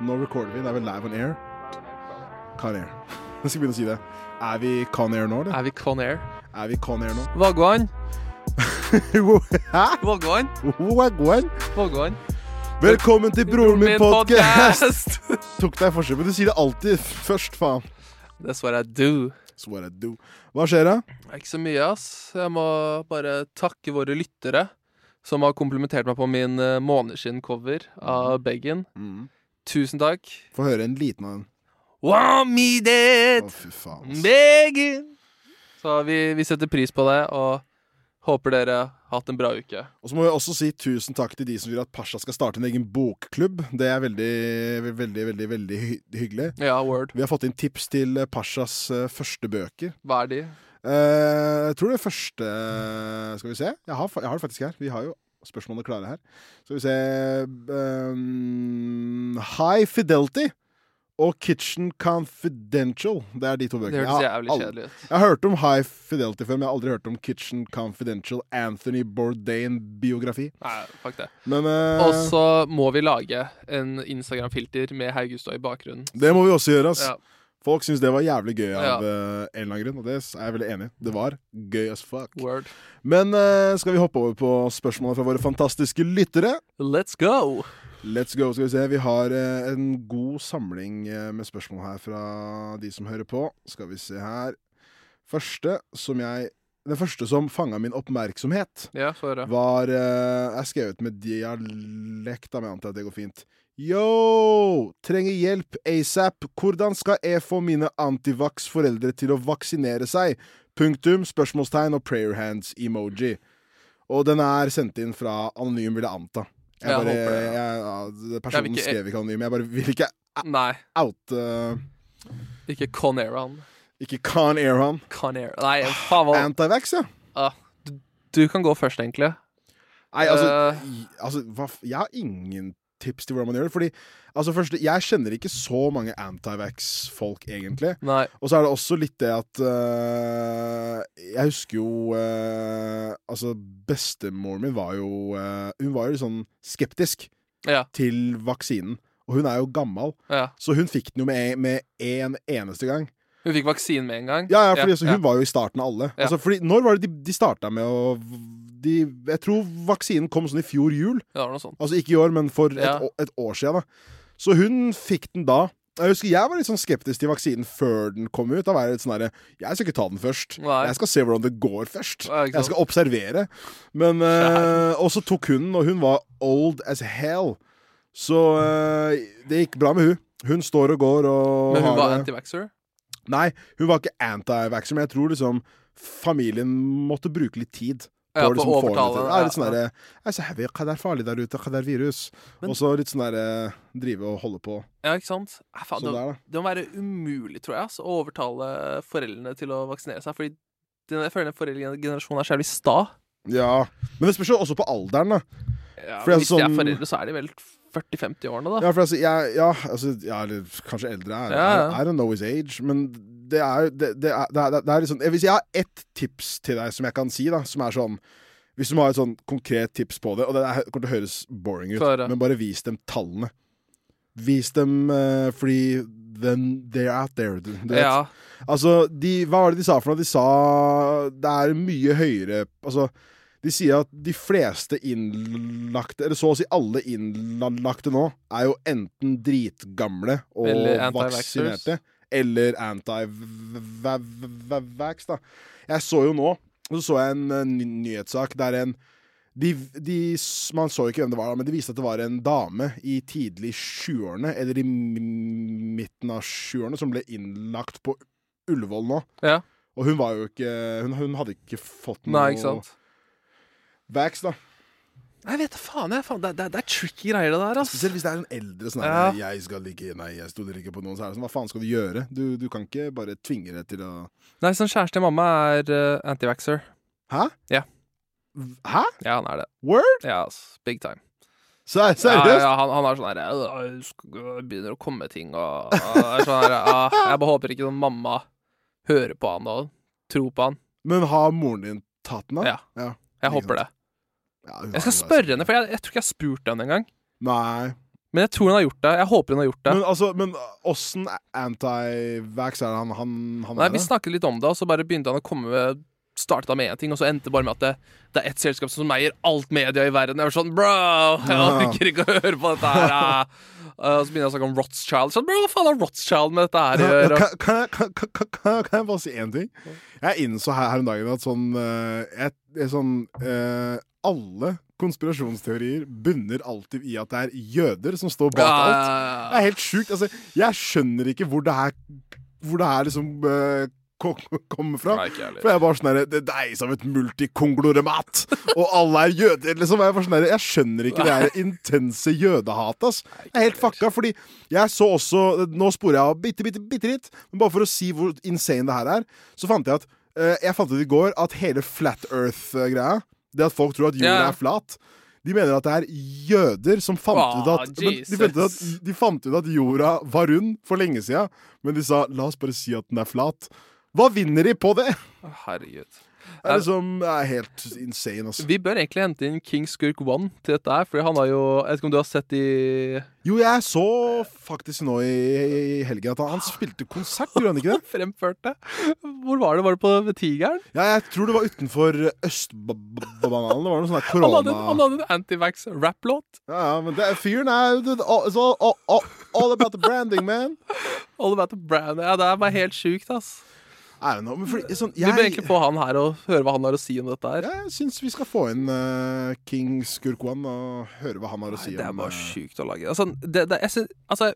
Nå recorder vi. Det er vel live on air? Con Air. Jeg skal begynne å si det. Er vi Con Air nå, eller? Er vi Con Air? Er vi Con Air nå? Vagwan. Hæ? Vagwan. Wagwan? Vagwan. Velkommen til Broren min podcast! podcast. Tok deg forskjell, men du sier det alltid først, faen. That's what I do. That's what I do. Hva skjer da? Ikke så mye, ass. Jeg må bare takke våre lyttere som har komplimentert meg på min uh, måneskinn-cover av Beggen. Mm. Tusen takk. Få høre en liten av den. Want me Å, dead, fy faen. ass. Beggen. Så vi, vi setter pris på det, og håper dere har hatt en bra uke. Og så må vi også si tusen takk til de som vil at Pasha skal starte en egen bokklubb. Det er veldig, veldig, veldig veldig hy hyggelig. Ja, word. Vi har fått inn tips til eh, Pashas eh, første bøker. Hva er de? Eh, jeg tror det første Skal vi se. Jeg har, fa- jeg har det faktisk her. Vi har jo spørsmålene klare her. Skal vi se um, High Fidelity og Kitchen Confidential. Det er de to Det bøkene. hørtes Jeg jævlig kjedelig ut. Jeg har hørt om High Fidelity før, men jeg har aldri hørt om Kitchen Confidential Anthony Bourdain-biografi. Nei, fuck det. Men uh, Og så må vi lage en Instagram-filter med Haugustad i bakgrunnen. det må vi også gjøre. ass. Ja. Folk syns det var jævlig gøy av Ja. uh, en eller annen grunn, og det er jeg veldig enig i. Det var gøy as fuck. Word. Men uh, skal vi hoppe over på spørsmålene fra våre fantastiske lyttere? Let's go! Let's go, skal vi se. Vi har uh, en god samling med spørsmål her fra de som hører på. Skal vi se her. Første som jeg Den første som fanga min oppmerksomhet, Ja, var Jeg er skrevet med dialekt, da, men jeg antar at det går fint. Yo! Trenger hjelp asap. Hvordan skal jeg få mine antivax-foreldre til å vaksinere seg? Punktum, spørsmålstegn og prayer hands-emoji. Og den er sendt inn fra anonym, vil jeg anta. Jeg Jeg håper det, jeg, ja, personen ikke- skrev ikke anonym. Jeg bare vil ikke Nei, oute ikke Con Air han. Ikke Con Air han. Con Air. Nei, faen hva Antivax, ja. Uh, du, du kan gå først, egentlig. Nei, altså, uh, altså hva, Jeg har ingen tips til hvordan man gjør det. Fordi altså først, Jeg kjenner ikke så mange antivax-folk, egentlig. Nei. Og så er det også litt det at uh, Jeg husker jo uh, Altså, bestemoren min var jo uh, Hun var jo litt sånn skeptisk Ja. til vaksinen. Og hun er jo gammel, ja. så hun fikk den jo med, med en eneste gang. Hun fikk vaksinen med en gang. Ja, ja, fordi ja. Hun var jo i starten av alle. Ja. Altså, fordi, når var det de, de starta med å de, Jeg tror vaksinen kom sånn i fjor jul. Ja, noe sånt. Altså ikke i år, men for et, Ja. et år. Da. Så hun fikk den da. Jeg husker jeg var litt sånn skeptisk til vaksinen før den kom ut. Da var jeg litt sånn der, Jeg skal ikke ta den først. Nei. Jeg skal se hvordan det går først. Nei, Jeg skal observere. Men uh, Og så tok hun den, og hun var old as hell. Så uh, det gikk bra med hun. Hun står og går og Men hun har var antivaxer? Nei, hun var ikke anti-vaxxer, men jeg tror liksom familien måtte bruke litt tid. Ja, på å liksom overtale. Det ja, litt sånn derre «Jeg Hva er farlig der ute? Hva er virus? Og så litt sånn derre drive og holde på. Ja, ikke sant? Ja, faen, Sånn det, der, det må være umulig, tror jeg, altså, å overtale foreldrene til å vaksinere seg. Fordi den, jeg føler den foreldregenerasjonen er så jævlig sta. Ja. Men det spørs jo også på alderen, da. Ja, For hvis er hvis de er sånn- foreldre, så er de vel 40-50-årene, da. Ja, for altså, jeg, ja, altså, ja, eller kanskje eldre. I, Ja, ja. I, don't know his age. Men det er jo det, det, er- det, er- det er liksom Hvis jeg har ett tips til deg som jeg kan si, da, som er sånn Hvis du må ha et sånn konkret tips på det, og det er, kommer til å høres boring ut, Få høre. men bare vis dem tallene. Vis dem uh, fordi then they're out there. Du, du vet. Ja. Altså, de, hva var det de sa for noe? De sa det er mye høyere Altså, De sier at de fleste innlagte, eller så å si alle innlagte nå, er jo enten dritgamle og Eller vaksinerte, eller anti-vax, da. Jeg så jo nå, så så jeg en eh, ny nyhetssak der en de, de, man så ikke hvem det var, men det viste at det var en dame i tidlig 20-årene, eller i midten av 20-årene, som ble innlagt på Ullevål nå. Ja. Og hun var jo ikke Hun, hun hadde ikke fått noe Nei, ikke sant. Vax, da. Nei, vet du, faen, jeg. Faen, det, det, det er tricky greier, det der, Altså. Spesielt hvis det er en eldre sånn Ja. Jeg skal ligge Nei, jeg stoler ikke på noen. Så er det sånn, Hva faen skal du gjøre? Du, du kan ikke bare tvinge deg til å Nei, sånn kjæreste mamma er uh, antivaxer. Hæ? Ja. Hæ? Ja, han er det. Word? Ja, altså, Big time. Se- Ja, Seriøst? ja, han, han er sånn her «Øh, Begynner å komme ting og og er sånn her, «Ah, Jeg bare håper ikke noen mamma hører på han og tror på han. Men har moren din tatt den, da? Ja. ja. Jeg håper håper det. Ja, Jeg skal spørre henne, for jeg, jeg tror ikke jeg har spurt henne engang. Nei. Men jeg tror hun har gjort det. Jeg håper hun har gjort det. Men altså, men åssen anti-vax er han, han, han Nei, er? Vi det? snakket litt om det, og så bare begynte han å komme med Startet med én ting, og så endte det bare med at det, det er ett selskap som eier alt media i verden. Jeg var sånn, bro! Jeg orker ikke å høre på dette her. ah». Og så begynner jeg å snakke om Rothschild. Sånn, bro, hva faen har Rothschild med dette her å gjøre? Kan, kan, kan, kan, jeg bare si én ting? Jeg innså her, her om dagen at sånn, et, jeg, jeg, sånn eh, Alle konspirasjonsteorier bunner alltid i at det er jøder som står bak alt. Det er helt sjukt. Altså, jeg skjønner ikke hvor det her Hvor det her liksom uh, ko- ko- kommer fra. Nei. For jeg er bare sånn der, Det seg om et multikongloremat, og alle er jøder, liksom. Jeg, bare sånn jeg skjønner ikke det her intense jødehatet, ass. Jeg er helt fucka, fordi jeg så også Nå sporer jeg av bitte, bitte, bitte litt, men bare for å si hvor insane det her er, så fant jeg at eh, Jeg fant ut i går at hele Flat Earth-greia, det at folk tror at jorda er flat de mener at det er jøder som fant oh, ut at de, fant ut at de fant ut at jorda var rund for lenge siden, men de sa la oss bare si at den er flat. Hva vinner de på det? Herregud. Er liksom er helt insane, altså. Vi bør egentlig hente inn King Skurk 1 til dette her, for han har jo Jeg vet ikke om du har sett de Jo, jeg så faktisk nå i, i helgen at han, spilte konsert, gjorde han ikke det? fremførte? Hvor var det? Var det på Tigeren? Ja, jeg tror det var utenfor Østbanalen. Det var noe sånn korona... han hadde en antivax-rapplåt. Ja, ja, men det fyren er all, all, all, all about the branding, man. All about the branding. Ja, det er bare helt sjukt, ass. Know, fordi, sånn, Vi bør egentlig få han her og høre hva han har å si om dette her. jeg syns vi skal få inn uh, King Skurkwan og høre hva han har å si Nei, det er bare eh, sjukt å lage. Altså, det, det, jeg synes, altså,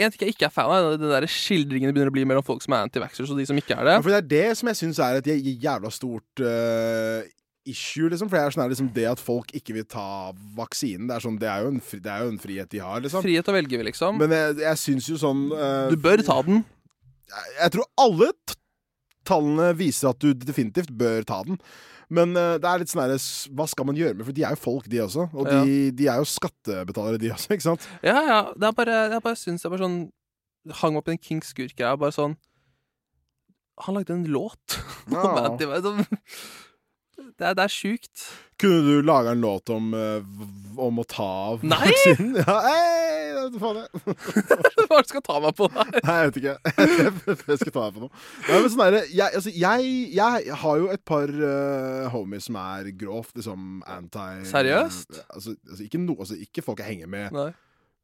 en ting jeg ikke er fan av, er den der skildringen det begynner å bli mellom folk som er anti-vaxxers og de som ikke er det. Ja, for det er det som jeg syns er et jævla stort uh, issue, liksom. For det er sånn her, liksom, det at folk ikke vil ta vaksinen, det er, sånn, det er, jo, en, fri, det er jo en frihet de har, liksom. Frihet å velge, liksom. Men jeg, jeg syns jo sånn uh, Du bør ta den. jeg, jeg tror alle tallene viser at du definitivt bør ta den. Men eh, det er litt sånn her Hva skal man gjøre med For de er jo folk, de også. Og Ja. de, de er jo skattebetalere, de også, ikke sant? Ja, ja. Det er bare, jeg bare syns jeg bare sånn Hang opp i en King Skurk-greia. Bare sånn Han lagde en låt Ja. Det er, det er sjukt. Kunne du laga en låt om, eh, om å ta av Nei! vaksinen? Ja, hei, faen jeg. Hva er det du skal ta meg på der? Nei, jeg vet ikke. jeg skal ta deg på noe. Nei, men sånn jeg, altså, jeg, jeg har jo et par uh, homies som er grovt liksom anti Seriøst? Altså, altså, ikke, no, altså, ikke folk jeg henger med Nei.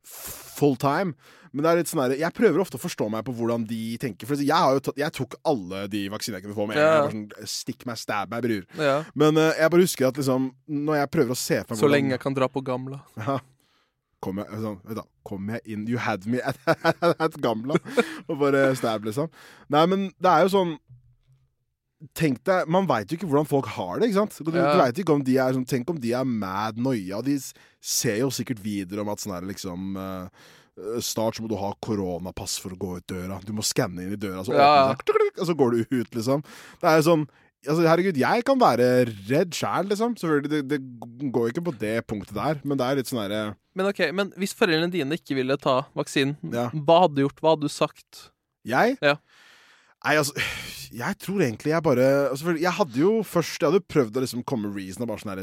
Full time. Men det er litt sånn der, jeg prøver ofte å forstå meg på hvordan de tenker. For jeg, tatt, jeg tok alle de vaksinene jeg kunne få med. en gang. Ja. Jeg var sånn, Stikk meg, stab meg, bror. Ja. Men uh, jeg bare husker at liksom Når jeg prøver å se for meg Så lenge jeg kan dra på gamla. ja. Kom jeg, sånn, du, kom jeg inn You had me at, at gamla. Og bare stab, liksom. Nei, men det er jo sånn Tenk deg, Man veit jo ikke hvordan folk har det. ikke sant? Du, Ja. du vet ikke om de er sånn, Tenk om de er mad noia. De ser jo sikkert videoer om at sånn her liksom uh, Snart så må du ha koronapass for å gå ut døra. Du må skanne inn i døra, så, Ja, ja. åpner og så går du ut, liksom. Det er jo sånn Altså, herregud, jeg kan være redd sjæl, liksom. Selvfølgelig, det, det går ikke på det punktet der, men det er litt sånn herre Men ok, men hvis foreldrene dine ikke ville ta vaksinen, Ja. hva hadde du gjort? Hva hadde du sagt? Jeg? Ja. Nei, altså Jeg tror egentlig jeg bare altså, Jeg hadde jo først Jeg hadde prøvd å liksom komme reason og bare sånn her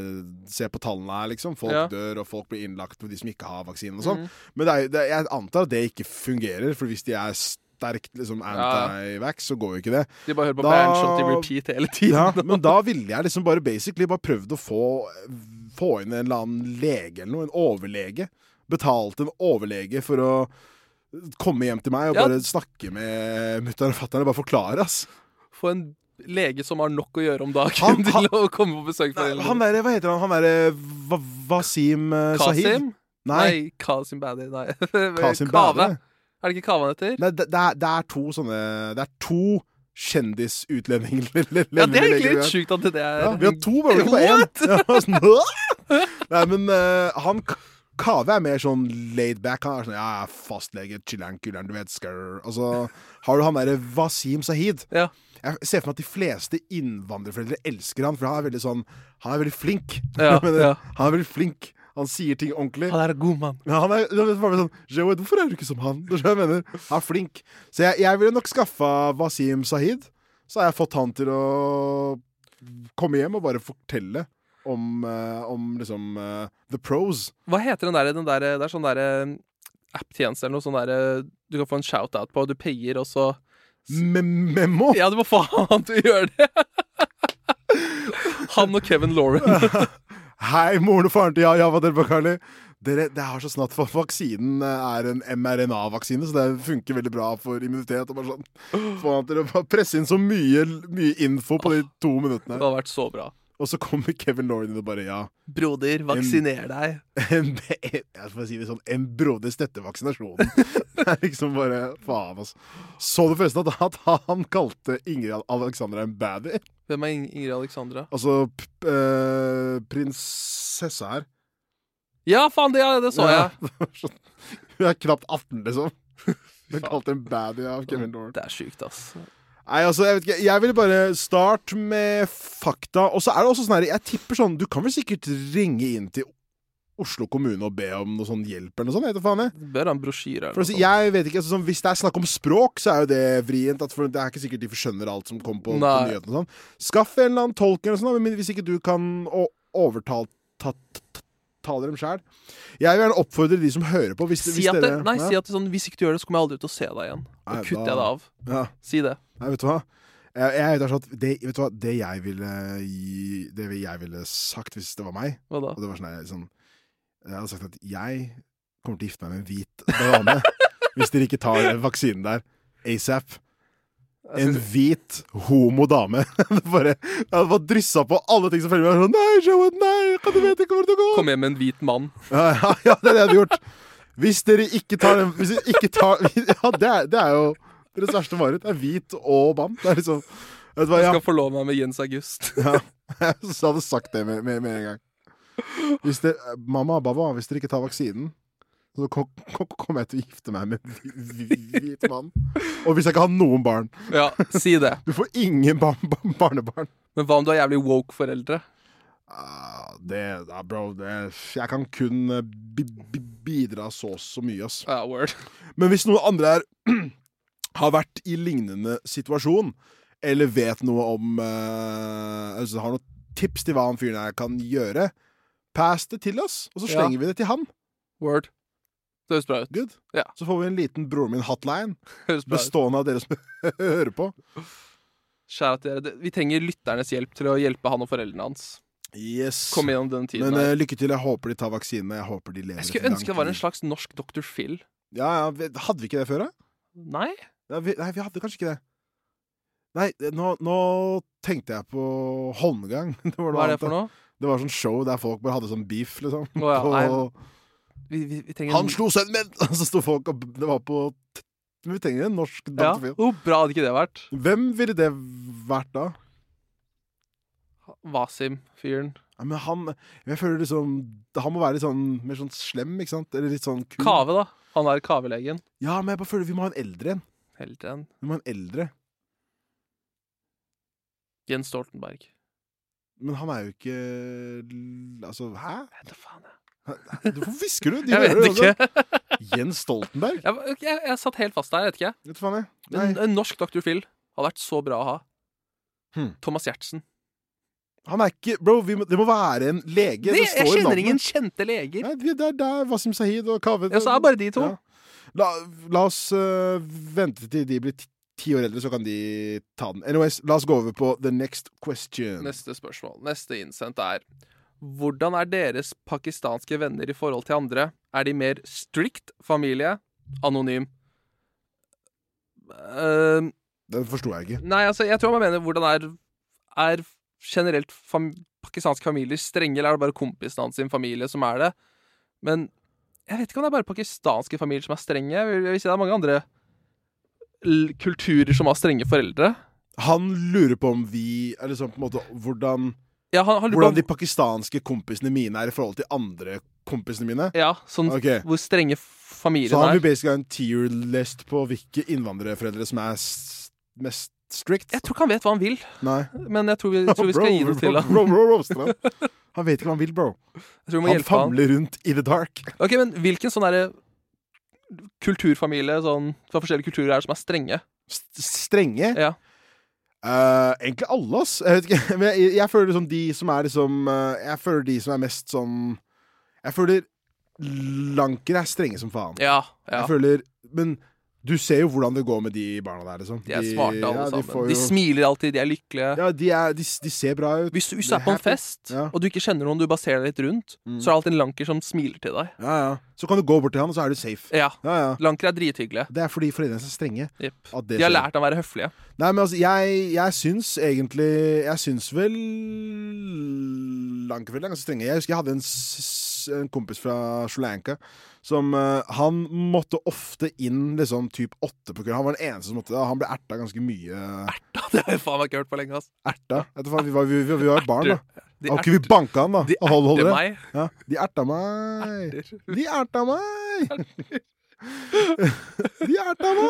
Se på tallene her, liksom. Folk Ja. dør, og folk blir innlagt med de som ikke har vaksinen og sånn. Mm. Men det er, det, jeg antar at det ikke fungerer, for hvis de er sterkt liksom, anti-vax, så går jo ikke det. De bare hører på Da- Bandshot i repeat hele tiden. Ja, men da ville jeg liksom bare basically bare prøvd å få, få inn en eller annen lege eller noe. En overlege. Betalt en overlege for å komme hjem til meg og Ja. bare snakke med mutter'n og fatter'n og bare forklare, ass. Få en lege som har nok å gjøre om dagen Han- han- til å komme på besøk. Nei, han der, hva heter han? Han derre Wasim eh, Sahid? Kasim? Nei, Nei, Kasim Badi. Nei. Kasim Kave. Er det ikke Kave han heter? Nei, det, det, er, det er to sånne Det er to kjendisutlendinger. Ja, det er egentlig litt sjukt at det er Ja, vi har to, bare ikke én. Ja, sånn, Nei, men uh, han K- Kave er mer sånn laid back. Han er sånn ja, jeg er fastlege, chiller'n, kuller'n, du vet, skrr. Og så har du han derre Wasim Sahid. Ja. Jeg ser for meg at de fleste innvandrerforeldre elsker han, for han er veldig sånn Han er veldig flink. Ja, ja. Han er veldig flink. Han sier ting ordentlig. Han er en god mann. Ja, han er, sånn hvorfor er du ikke som han? Det er jeg mener. Han er flink. Så jeg, jeg ville nok skaffa Wasim Sahid. Så har jeg fått han til å komme hjem og bare fortelle om, eh, om liksom eh, the pros. Hva heter den der, den der Det er sånn der eh, app-tjeneste eller noe sånn der eh, du kan få en shout-out på, og du payer, og så Me memo! Ja, du må faen Du til å gjøre det! Han og Kevin Lauren. Hei, moren og faren til Ja- Java Delbakali. Dere, det har så snart for Vaksinen er en mRNA-vaksine, så det funker veldig bra for immunitet. Og bare sånn Få han til å presse inn så mye, mye info på de to Det minuttene. hadde vært så bra. Og så kommer Kevin Lauren og bare Ja. Broder, vaksiner deg. en, jeg får si det sånn, en broder støtter vaksinasjonen. Det er liksom bare Faen, altså. Så du forresten at, han kalte Ingrid Alexandra en baddie? Hvem er Ingrid Alexandra? Altså eh, prinsessa her. Ja, faen, det, det så jeg. Ja, sånn- Hun er knapt 18, liksom. Hun er kalt en baddie av Kevin Lauren. Det er sjukt, ass. Nei, altså, jeg vet ikke Jeg ville bare starte med fakta. Og så er det også sånn her Jeg tipper sånn Du kan vel sikkert ringe inn til Oslo kommune og be om noe sånn hjelp eller noe sånt? Vet du faen jeg. Bør ha en brosjyre eller noe sånt. jeg vet ikke, altså, sånn, Hvis det er snakk om språk, så er jo det vrient. At for det er ikke sikkert de skjønner alt som kommer på, på nyhetene. og Sånn. Skaff en eller annen tolk, eller noe sånt, men hvis ikke du kan overtale ta, ta, dem sjæl. Jeg vil gjerne oppfordre de som hører på hvis, Si hvis at, det, nei, ja. si at det, sånn, hvis ikke du gjør det, så kommer jeg aldri ut og se deg igjen. Da Nei, kutter da- jeg det av. ja. Si det. Nei, vet du hva? Jeg, jeg at det, vet du hva? det jeg ville Det jeg ville sagt hvis det var meg Hva da? Og det var sånn, jeg, sånn Jeg hadde sagt at jeg kommer til å gifte meg med en hvit dame hvis dere ikke tar vaksinen der ASAP. Jeg En hvit homo dame. Det bare, jeg bare dryssa på alle ting som følger med. Sånn, nei, Joe, nei, kan du vet ikke hvor det går. Kom hjem med en hvit mann. Ja, ja, ja, det er det jeg hadde gjort. Hvis dere ikke tar den Hvis dere ikke tar Ja, det er, det er jo deres verste mareritt. Det er hvit og mann. Det er liksom Vet du hva, Jeg skal forlove meg med Jens August. ja. Jeg hadde sagt det med, med, med en gang. Hvis dere, mamma og baba, hvis dere ikke tar vaksinen, så kom- kom- kommer jeg til å gifte meg med en hvi- hvi- hvit mann. Og hvis jeg ikke har noen barn. Ja, si det. Du får ingen bar bar barnebarn. Men hva om du har jævlig woke foreldre? Ah, det, ja, bro, det, jeg kan kun eh, bi bi bidra så så mye, ass. Ja, word. Men hvis noen andre her har vært i lignende situasjon, eller vet noe om eh, altså Har noen tips til hva han fyren her kan gjøre, pass det til oss, og så Ja. slenger vi det til han. Word. Det høres bra ut. Good. Ja. Så får vi en liten broren min-hotline, bestående av dere som hører på. Kjære til dere. Vi trenger lytternes hjelp til å hjelpe han og foreldrene hans. Yes. Kom gjennom denne tiden. Men her. eh, lykke til. Jeg håper de tar vaksine. Jeg håper de lever jeg skulle ønske det var en slags norsk Dr. Phil. Ja, ja, Hadde vi ikke det før, da? Nei? Ja, vi, nei, vi hadde kanskje ikke det. Nei, nå, nå tenkte jeg på Holmgang. Det var noe Hva er det for noe? Det var sånn show der folk bare hadde sånn beef, liksom. Oh, ja, På-. Vi, vi, vi Han slo sønnen min! Og så sto folk og Det var på Men vi trenger en norsk ja. Dr. Phil. Bra hadde ikke det vært? Hvem ville det vært da? Wasim-fyren. Ja, men han Jeg føler liksom Han må være litt sånn mer sånn slem, ikke sant? Eller litt sånn kul. Kave, da. Han er kavelegen. Ja, men jeg bare føler vi må ha en eldre en. Eldre en. Vi må ha en eldre. Jens Stoltenberg. Men han er jo ikke Altså, hæ? Vet da faen, jeg. Hvorfor hvisker du? De Jeg vet ikke. Jens Stoltenberg? Jeg, jeg, jeg satt helt fast der, jeg vet ikke. Vet faen jeg. Nei. En, en norsk Dr. Phil hadde vært så bra å ha. Hmm. Thomas Giertsen. Han er ikke Bro, må, det må være en lege. Det, det jeg kjenner navnet. ingen kjente leger. Nei, det er, det er Wasim Sahid og Kaveh. Ja, så er det bare de to. Ja. La, la oss uh, vente til de blir ti år eldre, så kan de ta den. Anyways, la oss gå over på the next question. Neste spørsmål. Neste innsendt er Hvordan er deres pakistanske venner i forhold til andre? Er de mer strict familie? Anonym. Uh, Den forsto jeg ikke. nei, altså, jeg tror man mener hvordan er, er generelt fam pakistanske familier strenge, eller er det bare kompisene hans sin familie som er det? Men jeg vet ikke om det er bare pakistanske familier som er strenge. Jeg vil, si det er mange andre kulturer som har strenge foreldre. Han lurer på om vi Eller sånn på en måte hvordan Ja, han, han Hvordan de pakistanske kompisene mine er i forhold til andre kompisene mine. ja, sånn, okay. hvor strenge Så familien han er. vil basically ha en tier-list på hvilke innvandrerforeldre som er mest strict. Jeg tror ikke han vet hva han vil, Nei. men jeg tror vi, jeg tror vi skal gi det til bro, bro, bro, han. Han vet ikke hva han vil, bro. Han famler han. rundt i the dark. Ok, men hvilken sånn derre kulturfamilie sånn, fra forskjellige kulturer er det som er strenge? St strenge. Ja. Eh, egentlig alle, ass. Jeg vet ikke. Men jeg, jeg føler liksom de som er liksom uh, Jeg føler de som er mest sånn Jeg føler lankere er strenge som faen. Ja. ja. Jeg føler Men du ser jo hvordan det går med de barna der, liksom. De er smarte, alle ja, de sammen. får De jo- smiler alltid, de er lykkelige. Ja, de, er, de, de ser bra ut. Hvis du, hvis du er på en fest, Ja. og du ikke kjenner noen du bare ser deg litt rundt, Mm. så er det alltid en lanker som smiler til deg. Ja, ja. Så kan du gå bort til han, og så er du safe. Ja. Ja, ja. Lanker er drithyggelige. Det er fordi foreldrene er så strenge. Yep. De har lært å være høflige. Nei, men altså, jeg, jeg syns egentlig Jeg syns vel Lankeforeldre er ganske strenge. Jeg husker jeg hadde en, en kompis fra Sri Lanka som eh, Han måtte ofte inn liksom typ åtte på kvelden. Han var den eneste som måtte det. Han ble erta ganske mye. Erta? Det har jeg faen meg ikke hørt på lenge, ass. Erta? Faen, vi var, vi, vi, vi var barn, da. De Har ikke vi banka han, da? de hold- erter meg. Ja, de erta meg. Erter. De erta meg! De erta meg!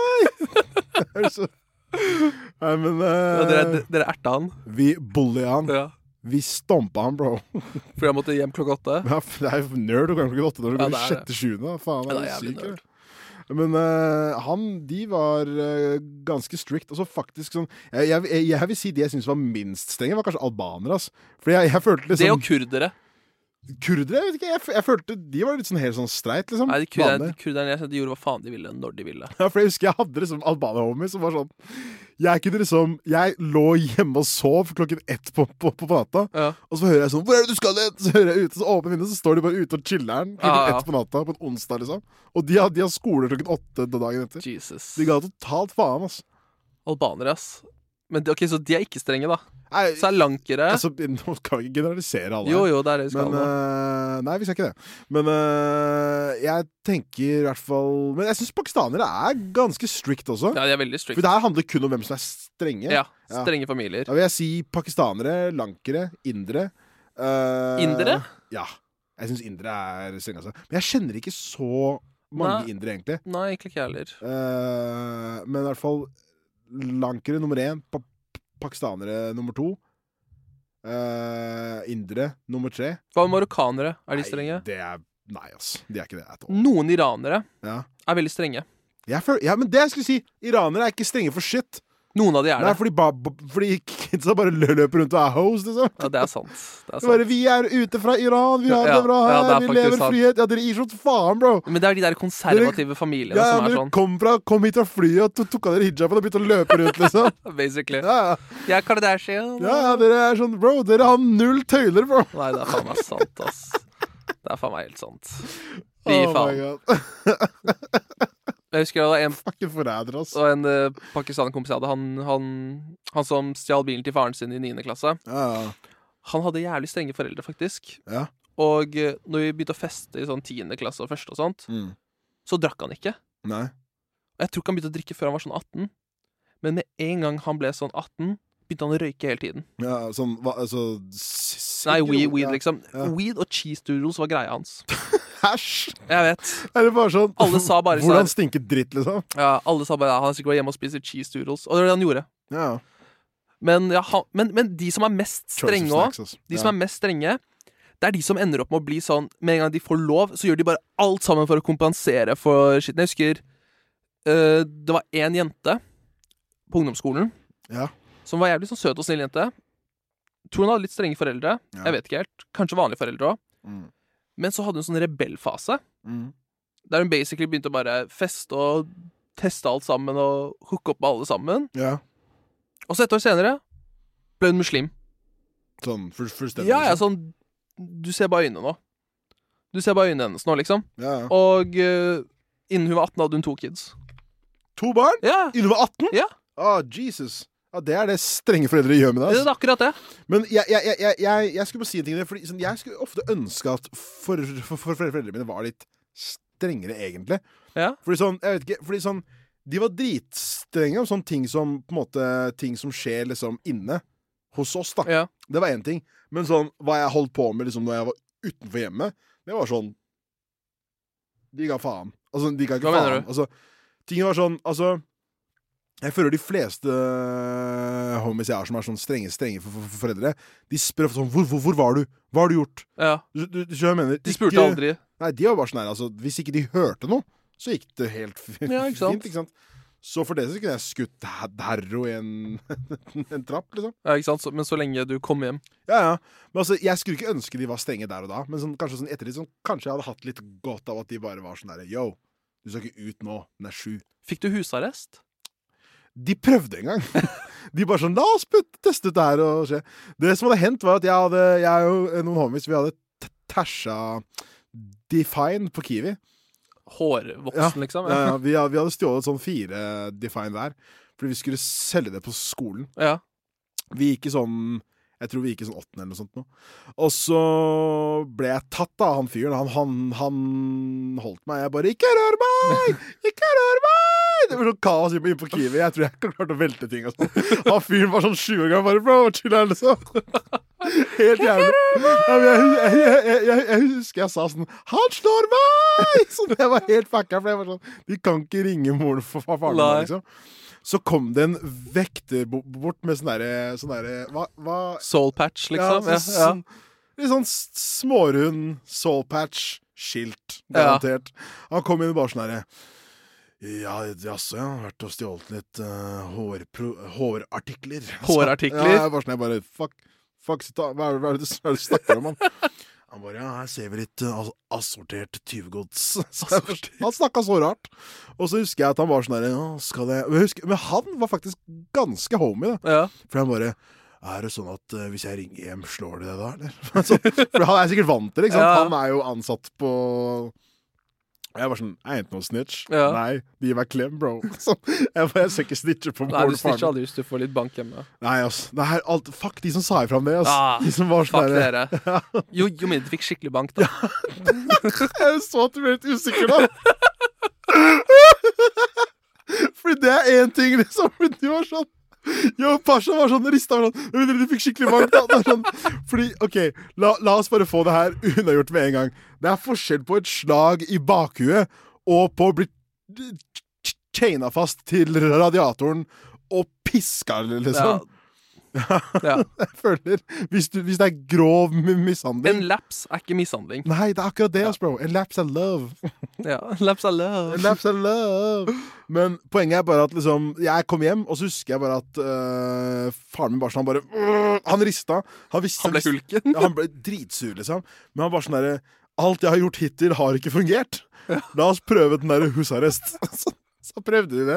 Nei, men uh, Ja, dere, dere erta han. Vi bully han. Ja. Vi stompa han, bro. Fordi han måtte hjem klokka åtte. Ja, det er jo nerd å komme klokka åtte når du Ja, går det er sjette-sjuende. Faen, Ja, er det er syk? Men uh, han, de var uh, ganske strict. Og så faktisk sånn jeg, jeg, jeg, vil si de jeg syntes var minst strenge, var kanskje albanere. Altså. Fordi jeg, jeg følte Det liksom og kurdere. Kurdere, jeg vet ikke, jeg, jeg følte de var litt sånn helt sånn streit, liksom. Nei, de kurderne, de kurderne de gjorde hva faen de ville, når de ville. Ja, for jeg husker jeg hadde liksom albaner-homies som var sånn Jeg kunne liksom Jeg lå hjemme og sov klokken ett på, på, på, på natta, Ja. og så hører jeg sånn 'Hvor er det du skal hen?' Så hører jeg ute, så åpner vinduet, så står de bare ute og chiller'n klokken Ja, ja. ett på natta på en onsdag, liksom. Og de har, de har skole klokken åtte dagen etter. Jesus. De ga totalt faen, altså. Albanere, ass. Men ok, Så de er ikke strenge, da. Nei, Så er lankere altså, nå skal vi ikke generalisere alle. Jo, jo, det er det vi skal Men øh, Nei, vi skal ikke det. Men uh, jeg tenker i hvert fall Men jeg syns pakistanere er ganske strict også. Ja, de er veldig For det her handler kun om hvem som er strenge. Ja, Ja. strenge familier. Da vil jeg si pakistanere, lankere, indere. Uh, Indere? Ja. Jeg syns indere er strenge, altså. Men jeg kjenner ikke så mange indere, egentlig. Nei, egentlig ikke jeg heller. Uh, men i hvert fall lankere nummer én, pa pakistanere nummer to. Uh, indre nummer tre. Hva med marokkanere? Er de strenge? Nei, det er, nei, ass. De er ikke det. Noen iranere Ja. er veldig strenge. Jeg føler, ja, men det jeg skulle si! Iranere er ikke strenge for shit. Noen av de er Nei, det. fordi, ba, fordi kidsa bare løper rundt og er hoes, liksom. Ja, det er sant. Det er Det er bare, vi er ute fra Iran, vi har Ja, det bra ja, her, det er vi lever sant. frihet. Ja, dere gir sånn faen, bro. Men det er de der konservative familiene Ja, som er dere sånn. kom, fra, kom hit fra flyet og to- tok av dere hijaben og begynte å løpe rundt, liksom. Basically. Ja, ja. Jeg Kardashian. ja, ja, dere er sånn, bro, dere har null tøyler, bro. Nei, det er faen meg sant, ass. Det er faen meg helt sant. Fy Oh my faen. god. Jeg husker det var en, Fucking forræder, ass. Og en uh, pakistanerkompis jeg hadde. Han, han, han som stjal bilen til faren sin i 9. klasse. Ja, ja. Han hadde jævlig strenge foreldre, faktisk. Ja. Og uh, når vi begynte å feste i sånn 10. klasse og første og sånt, Mm. så drakk han ikke. Nei. Og jeg tror ikke han begynte å drikke før han var sånn 18. Men med en gang han ble sånn 18, begynte han å røyke hele tiden. Ja, sånn, hva, altså Nei, weed, weed liksom. Ja. Weed og cheese doodles var greia hans. Hæsj! Jeg vet. Er det bare sånn Alle sa bare Hvordan sånn stinker dritt, liksom? ja, Alle sa bare ja, han sikkert vært hjemme og spise cheese doodles. Og det var det han gjorde. Ja. Men, ja, han, men, men de som er mest strenge òg, de som er mest strenge, det er de som ender opp med å bli sånn Med en gang de får lov, så gjør de bare alt sammen for å kompensere for skitten. Jeg husker eh, det var én jente på ungdomsskolen Ja. som var jævlig sånn søt og snill jente. Tror hun hadde litt strenge foreldre. Ja. Jeg vet ikke helt. Kanskje vanlige foreldre òg. Mm. Men så hadde hun sånn rebellfase. Mm. Der hun basically begynte å bare feste og teste alt sammen og hooke opp med alle sammen. Ja. Og så et år senere ble hun muslim. Sånn full, fullstendig. Ja, ja, sånn Du ser bare øynene nå. Du ser bare øynene hennes nå, liksom. ja, ja. Og uh, innen hun var 18, hadde hun to kids. To barn? Ja, Innen hun var 18? ja Ah, Jesus. Ja, det er det strenge foreldre gjør med deg. Altså. det er akkurat det. Men jeg, jeg, jeg, jeg, skulle bare si en ting. Fordi, sånn, jeg skulle ofte ønske at for, for, for foreldrene mine var litt strengere, egentlig. Ja. Fordi sånn, jeg vet ikke Fordi sånn De var dritstrenge om sånne ting som På en måte Ting som skjer liksom inne hos oss, da. ja. Det var én ting. Men sånn hva jeg holdt på med liksom når jeg var utenfor hjemmet, det var sånn De ga faen. Altså, de ga ikke Hva mener faen. Altså, ting var sånn Altså jeg føler de fleste homies jeg har som er sånn strenge strenge for, for, for foreldre, de spør ofte sånn hvor, hvor, 'Hvor var du? Hva har du gjort?' ja. Du, du, du jeg mener? De spurte Ikke- aldri. Nei, de var bare sånn her, altså Hvis ikke de hørte noe, så gikk det helt Ja, ikke fint. ikke sant? Så for det så kunne jeg skutt her- herro i en, en trapp, liksom. Ja, ikke sant? Så, men så lenge du kom hjem. Ja, ja. Men altså, Jeg skulle ikke ønske de var strenge der og da, men sånn, kanskje sånn ettertid sånn, Kanskje jeg hadde hatt litt godt av at de bare var sånn derre Yo, du skal ikke ut nå. Den er sju. Fikk du husarrest? De prøvde en gang. De bare sånn La oss putte, teste ut det her og se. Det som hadde hendt, var at jeg hadde Jeg og noen homies Vi hadde tæsja Define på Kiwi. Hårvoksen, liksom? Ja, ja, vi, vi hadde stjålet sånn fire Define hver. Fordi vi skulle selge det på skolen. ja. Vi gikk i sånn Jeg tror vi gikk i sånn åttende eller noe sånt nå. Og så ble jeg tatt av han fyren. Han, han, han holdt meg. Jeg bare 'Ikke rør meg! Ikke rør meg!' Det var sånn kaos inne på Kiwi. Jeg tror jeg ikke klarte å velte ting. Og sånn. Han fyren var sånn sju år gammel. Bare 'Bro, chill her', liksom. Helt jævlig. Jeg, jeg, jeg, jeg, husker jeg sa sånn 'Han slår meg!' Så jeg var helt fucka. For jeg var sånn De kan ikke ringe moren for faren min, liksom. Så kom det en vekter bort med sånn derre sånn der, hva, hva Soul patch, liksom? ja, Ja, så. Sånn, litt sånn smårund smårund soulpatch, skilt, garantert. Han kom inn bare sånn herre ja, jaså, jeg har vært og stjålet litt uh, hårpro hårartikler. Hårartikler? Ja, jeg bare sånn, jeg bare Fuck, fuck hva er det hva er det du hva er det du snakker om, han? Han bare Ja, her ser vi litt uh, assortert tyvegods. Så jeg Han snakka så rart. Og så husker jeg at han var sånn derre ja, skal det men, husker, men han var faktisk ganske homie, da. ja. For han bare Er det sånn at uh, hvis jeg ringer hjem, slår de det da, eller? Så, for han er sikkert vant til det, ikke sant? Ja. Han er jo ansatt på jeg var sånn I ain't no snitch. Ja. Nei, gi meg klem, bro. Så jeg, jeg skal ikke snitche på Nei, du snitcher aldri hvis du får litt bank hjemme. Nei, ass. Det her, alt, fuck de som sa ifra om det, ass. Ah, de som var sånn der, dere. Jo, jo mindre du fikk skikkelig bank, da. Jeg så at du ble litt usikker da. Fordi det er én ting, liksom. Fordi du var sånn Yo, Pasha var sånn rista sånn «Men Du fikk skikkelig varmt. sånn, fordi, OK, la, la oss bare få det her unnagjort med en gang. Det er forskjell på et slag i bakhuet og på å bli ch- chaina fast til radiatoren og piska, liksom. Ja. Ja. Jeg føler hvis, du, hvis det er grov mi- mishandling En laps er ikke mishandling. Nei, det er akkurat det, ja. bro. En laps of love. Ja, laps er love. En lapse of love. Men poenget er bare at liksom Jeg kom hjem, og så husker jeg bare at øh, faren min bare sånn Han bare øh, Han rista. Han, visste, Han ble hulken. Ja, han ble dritsur, liksom. Men han bare sånn derre Alt jeg har gjort hittil, har ikke fungert. La oss prøve den derre husarrest. Så, så prøvde de det.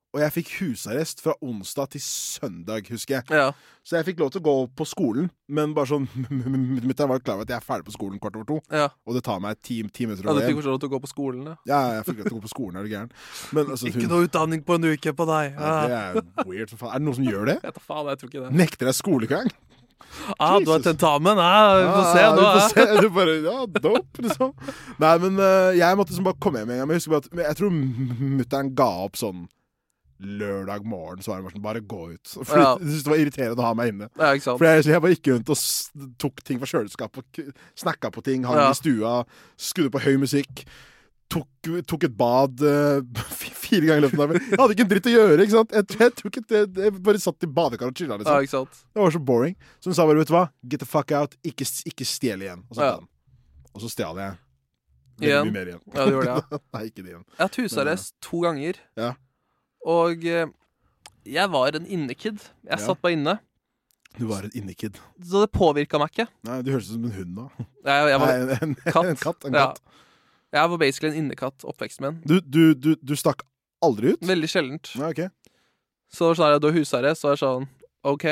Og jeg fikk husarrest fra onsdag til søndag, husker jeg. Ja. Så jeg fikk lov til å gå på skolen, men bare sånn Mutter'n var klar over at jeg er ferdig på skolen kvart over to. Ja. Og det tar meg ti, ti minutter ja, å du gå fikk hjem. forstå lov til å gå på skolen, ja. Ja, jeg fikk lov til å gå på skolen, er du gæren? Men altså, Ikke hun- noe utdanning på en uke på deg. ja, Det er weird. for faen. Er det noen som gjør det? Jeg tar faen, jeg tror ikke det. Nekter deg skolegang? Ah, du har tentamen, ja. Vi får se Ja, nå. får se. Du bare, ja, dope, liksom. Nei, men eh, jeg måtte liksom bare komme hjem en gang. Men jeg husker bare at jeg tror mutter'n ga opp sånn lørdag morgen. Så var det bare sånn, bare gå ut. For Ja. jeg syntes det var irriterende å ha meg inne. Ja, ikke sant. For jeg, jeg bare gikk rundt og tok ting fra kjøleskapet, snakka på ting, hang Ja. i stua, skudde på høy musikk. Tok, tok et bad uh, fire ganger i løpet av. Jeg hadde ikke en dritt å gjøre. ikke sant? Jeg, jeg, tok et, jeg, bare satt i badekaret og chilla. Liksom. Det var så boring. Så hun sa bare, vet du hva, get the fuck out, ikke, ikke stjel igjen. Og så, og så stjal jeg veldig mye mer igjen. Ja, du gjorde det, ja. Nei, ikke det igjen. Jeg har hatt husarrest to ganger. Ja. Og eh, jeg var en innekid. Jeg Ja. satt bare inne. Du var en innekid. Så det påvirka meg ikke. Nei, du høres ut som en hund da. Jeg, jeg, var, Nei, en, en, katt. en katt. En Ja. jeg var basically en innekatt oppveksten min. Du, du, du, du stakk aldri ut? Veldig sjeldent. Nei, ok. Så var sånn har husarrest, så er det sånn OK.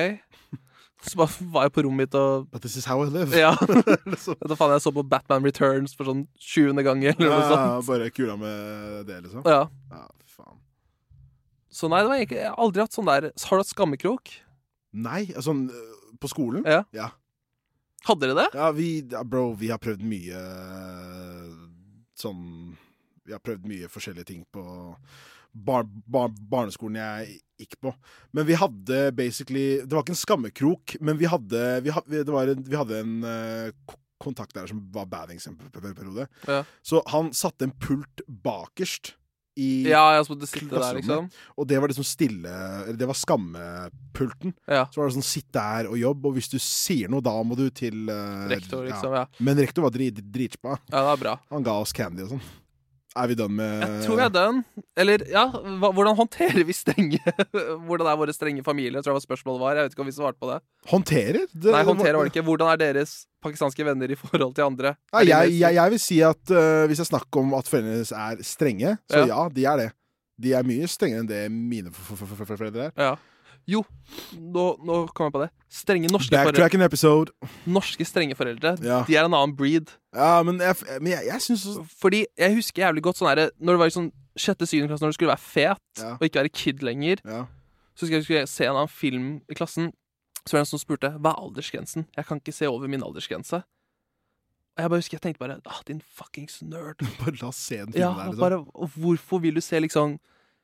Så bare var jeg på rommet mitt og But this is how I live. Ja. da faen, jeg så på Batman Returns for sånn 20. gang eller noe Ja, sånt. bare kula med det, liksom. Ja. Ja. Så nei, det var egentlig, jeg har aldri hatt sånn der Har du hatt skammekrok? Nei, altså på skolen? Ja. Ja. Hadde dere det? Ja, vi, ja, bro, vi har prøvd mye sånn Vi har prøvd mye forskjellige ting på bar, bar, barneskolen jeg gikk på. Men vi hadde basically Det var ikke en skammekrok, men vi hadde Vi, ha- det var en, vi hadde en eh, kontakt der som var badings en per- per- periode. Ja. Så han satte en pult bakerst i Ja, sitte der, liksom. Og det var liksom stille det var skammepulten. Ja. Så var det sånn sitt der og jobb, og hvis du sier noe, da må du til uh, Rektor, liksom. Ja, Men rektor var drit, dritspa. ja det er bra. Han ga oss candy og sånn. Er vi done med Jeg tror vi er done. Eller, ja, hva, hvordan håndterer vi strenge Hvordan er våre strenge familier? Tror jeg var spørsmålet var. Jeg vet ikke om vi svarte på det. Håndterer? Det- Nei, håndterer var det ikke. Hvordan er deres pakistanske venner i forhold til andre? Ja, jeg, jeg, jeg vil si at uh, hvis jeg snakker om at foreldrene deres er strenge, så Ja. ja. de er det. De er mye strengere enn det mine foreldre er. Ja. Jo, nå, nå kom jeg på det. Strenge norske foreldre. Backtrack episode. Norske strenge foreldre. Ja. De er en annen breed. Ja, men jeg, men jeg, jeg syns Fordi jeg husker jævlig godt sånn herre Når du var i sånn sjette-syvende klasse, når du skulle være fet Ja. og ikke være kid lenger, Ja. så husker jeg skulle se en annen film i klassen. Så var det en som spurte hva er aldersgrensen. Jeg kan ikke se over min aldersgrense. Og jeg bare husker jeg tenkte bare ah, din fuckings nerd. Bare la oss se den Ja, der. Liksom. bare, hvorfor vil du se liksom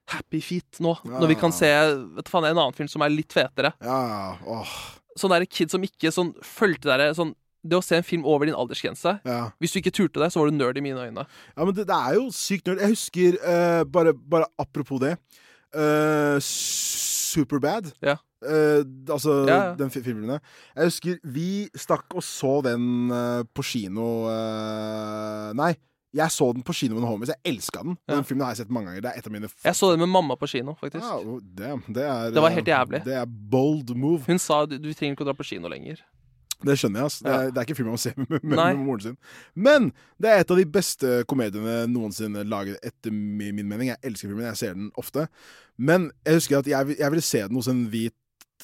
Happy Feet nå, Ja. når vi kan se vet faen, en annen film som er litt fetere? Ja, åh, Sånn derre kid som ikke sånn fulgte derre sånn Det å se en film over din aldersgrense ja. Hvis du ikke turte det, så var du nerd i mine øyne. Ja, men det, det er jo sykt nerd. Jeg husker, uh, bare, bare apropos det uh, Superbad. Ja. Uh, altså Ja, ja. den filmen filmen. Jeg husker vi stakk og så den på kino Nei, jeg så den på kino med homies. Jeg elska den. Ja. Den filmen har jeg sett mange ganger. Det er et av mine Jeg så den med mamma på kino, faktisk. Ja, damn, det, er, Det var eh, helt jævlig. Det er bold move. Hun sa du, du trenger ikke å dra på kino lenger. Det skjønner jeg. ass. Det, er, det er ikke film man ser med, med, med moren sin. Men det er et av de beste komediene noensinne laget, etter mi- min mening. Jeg elsker filmen, jeg ser den ofte. Men jeg husker at jeg, jeg ville se den hos en hvit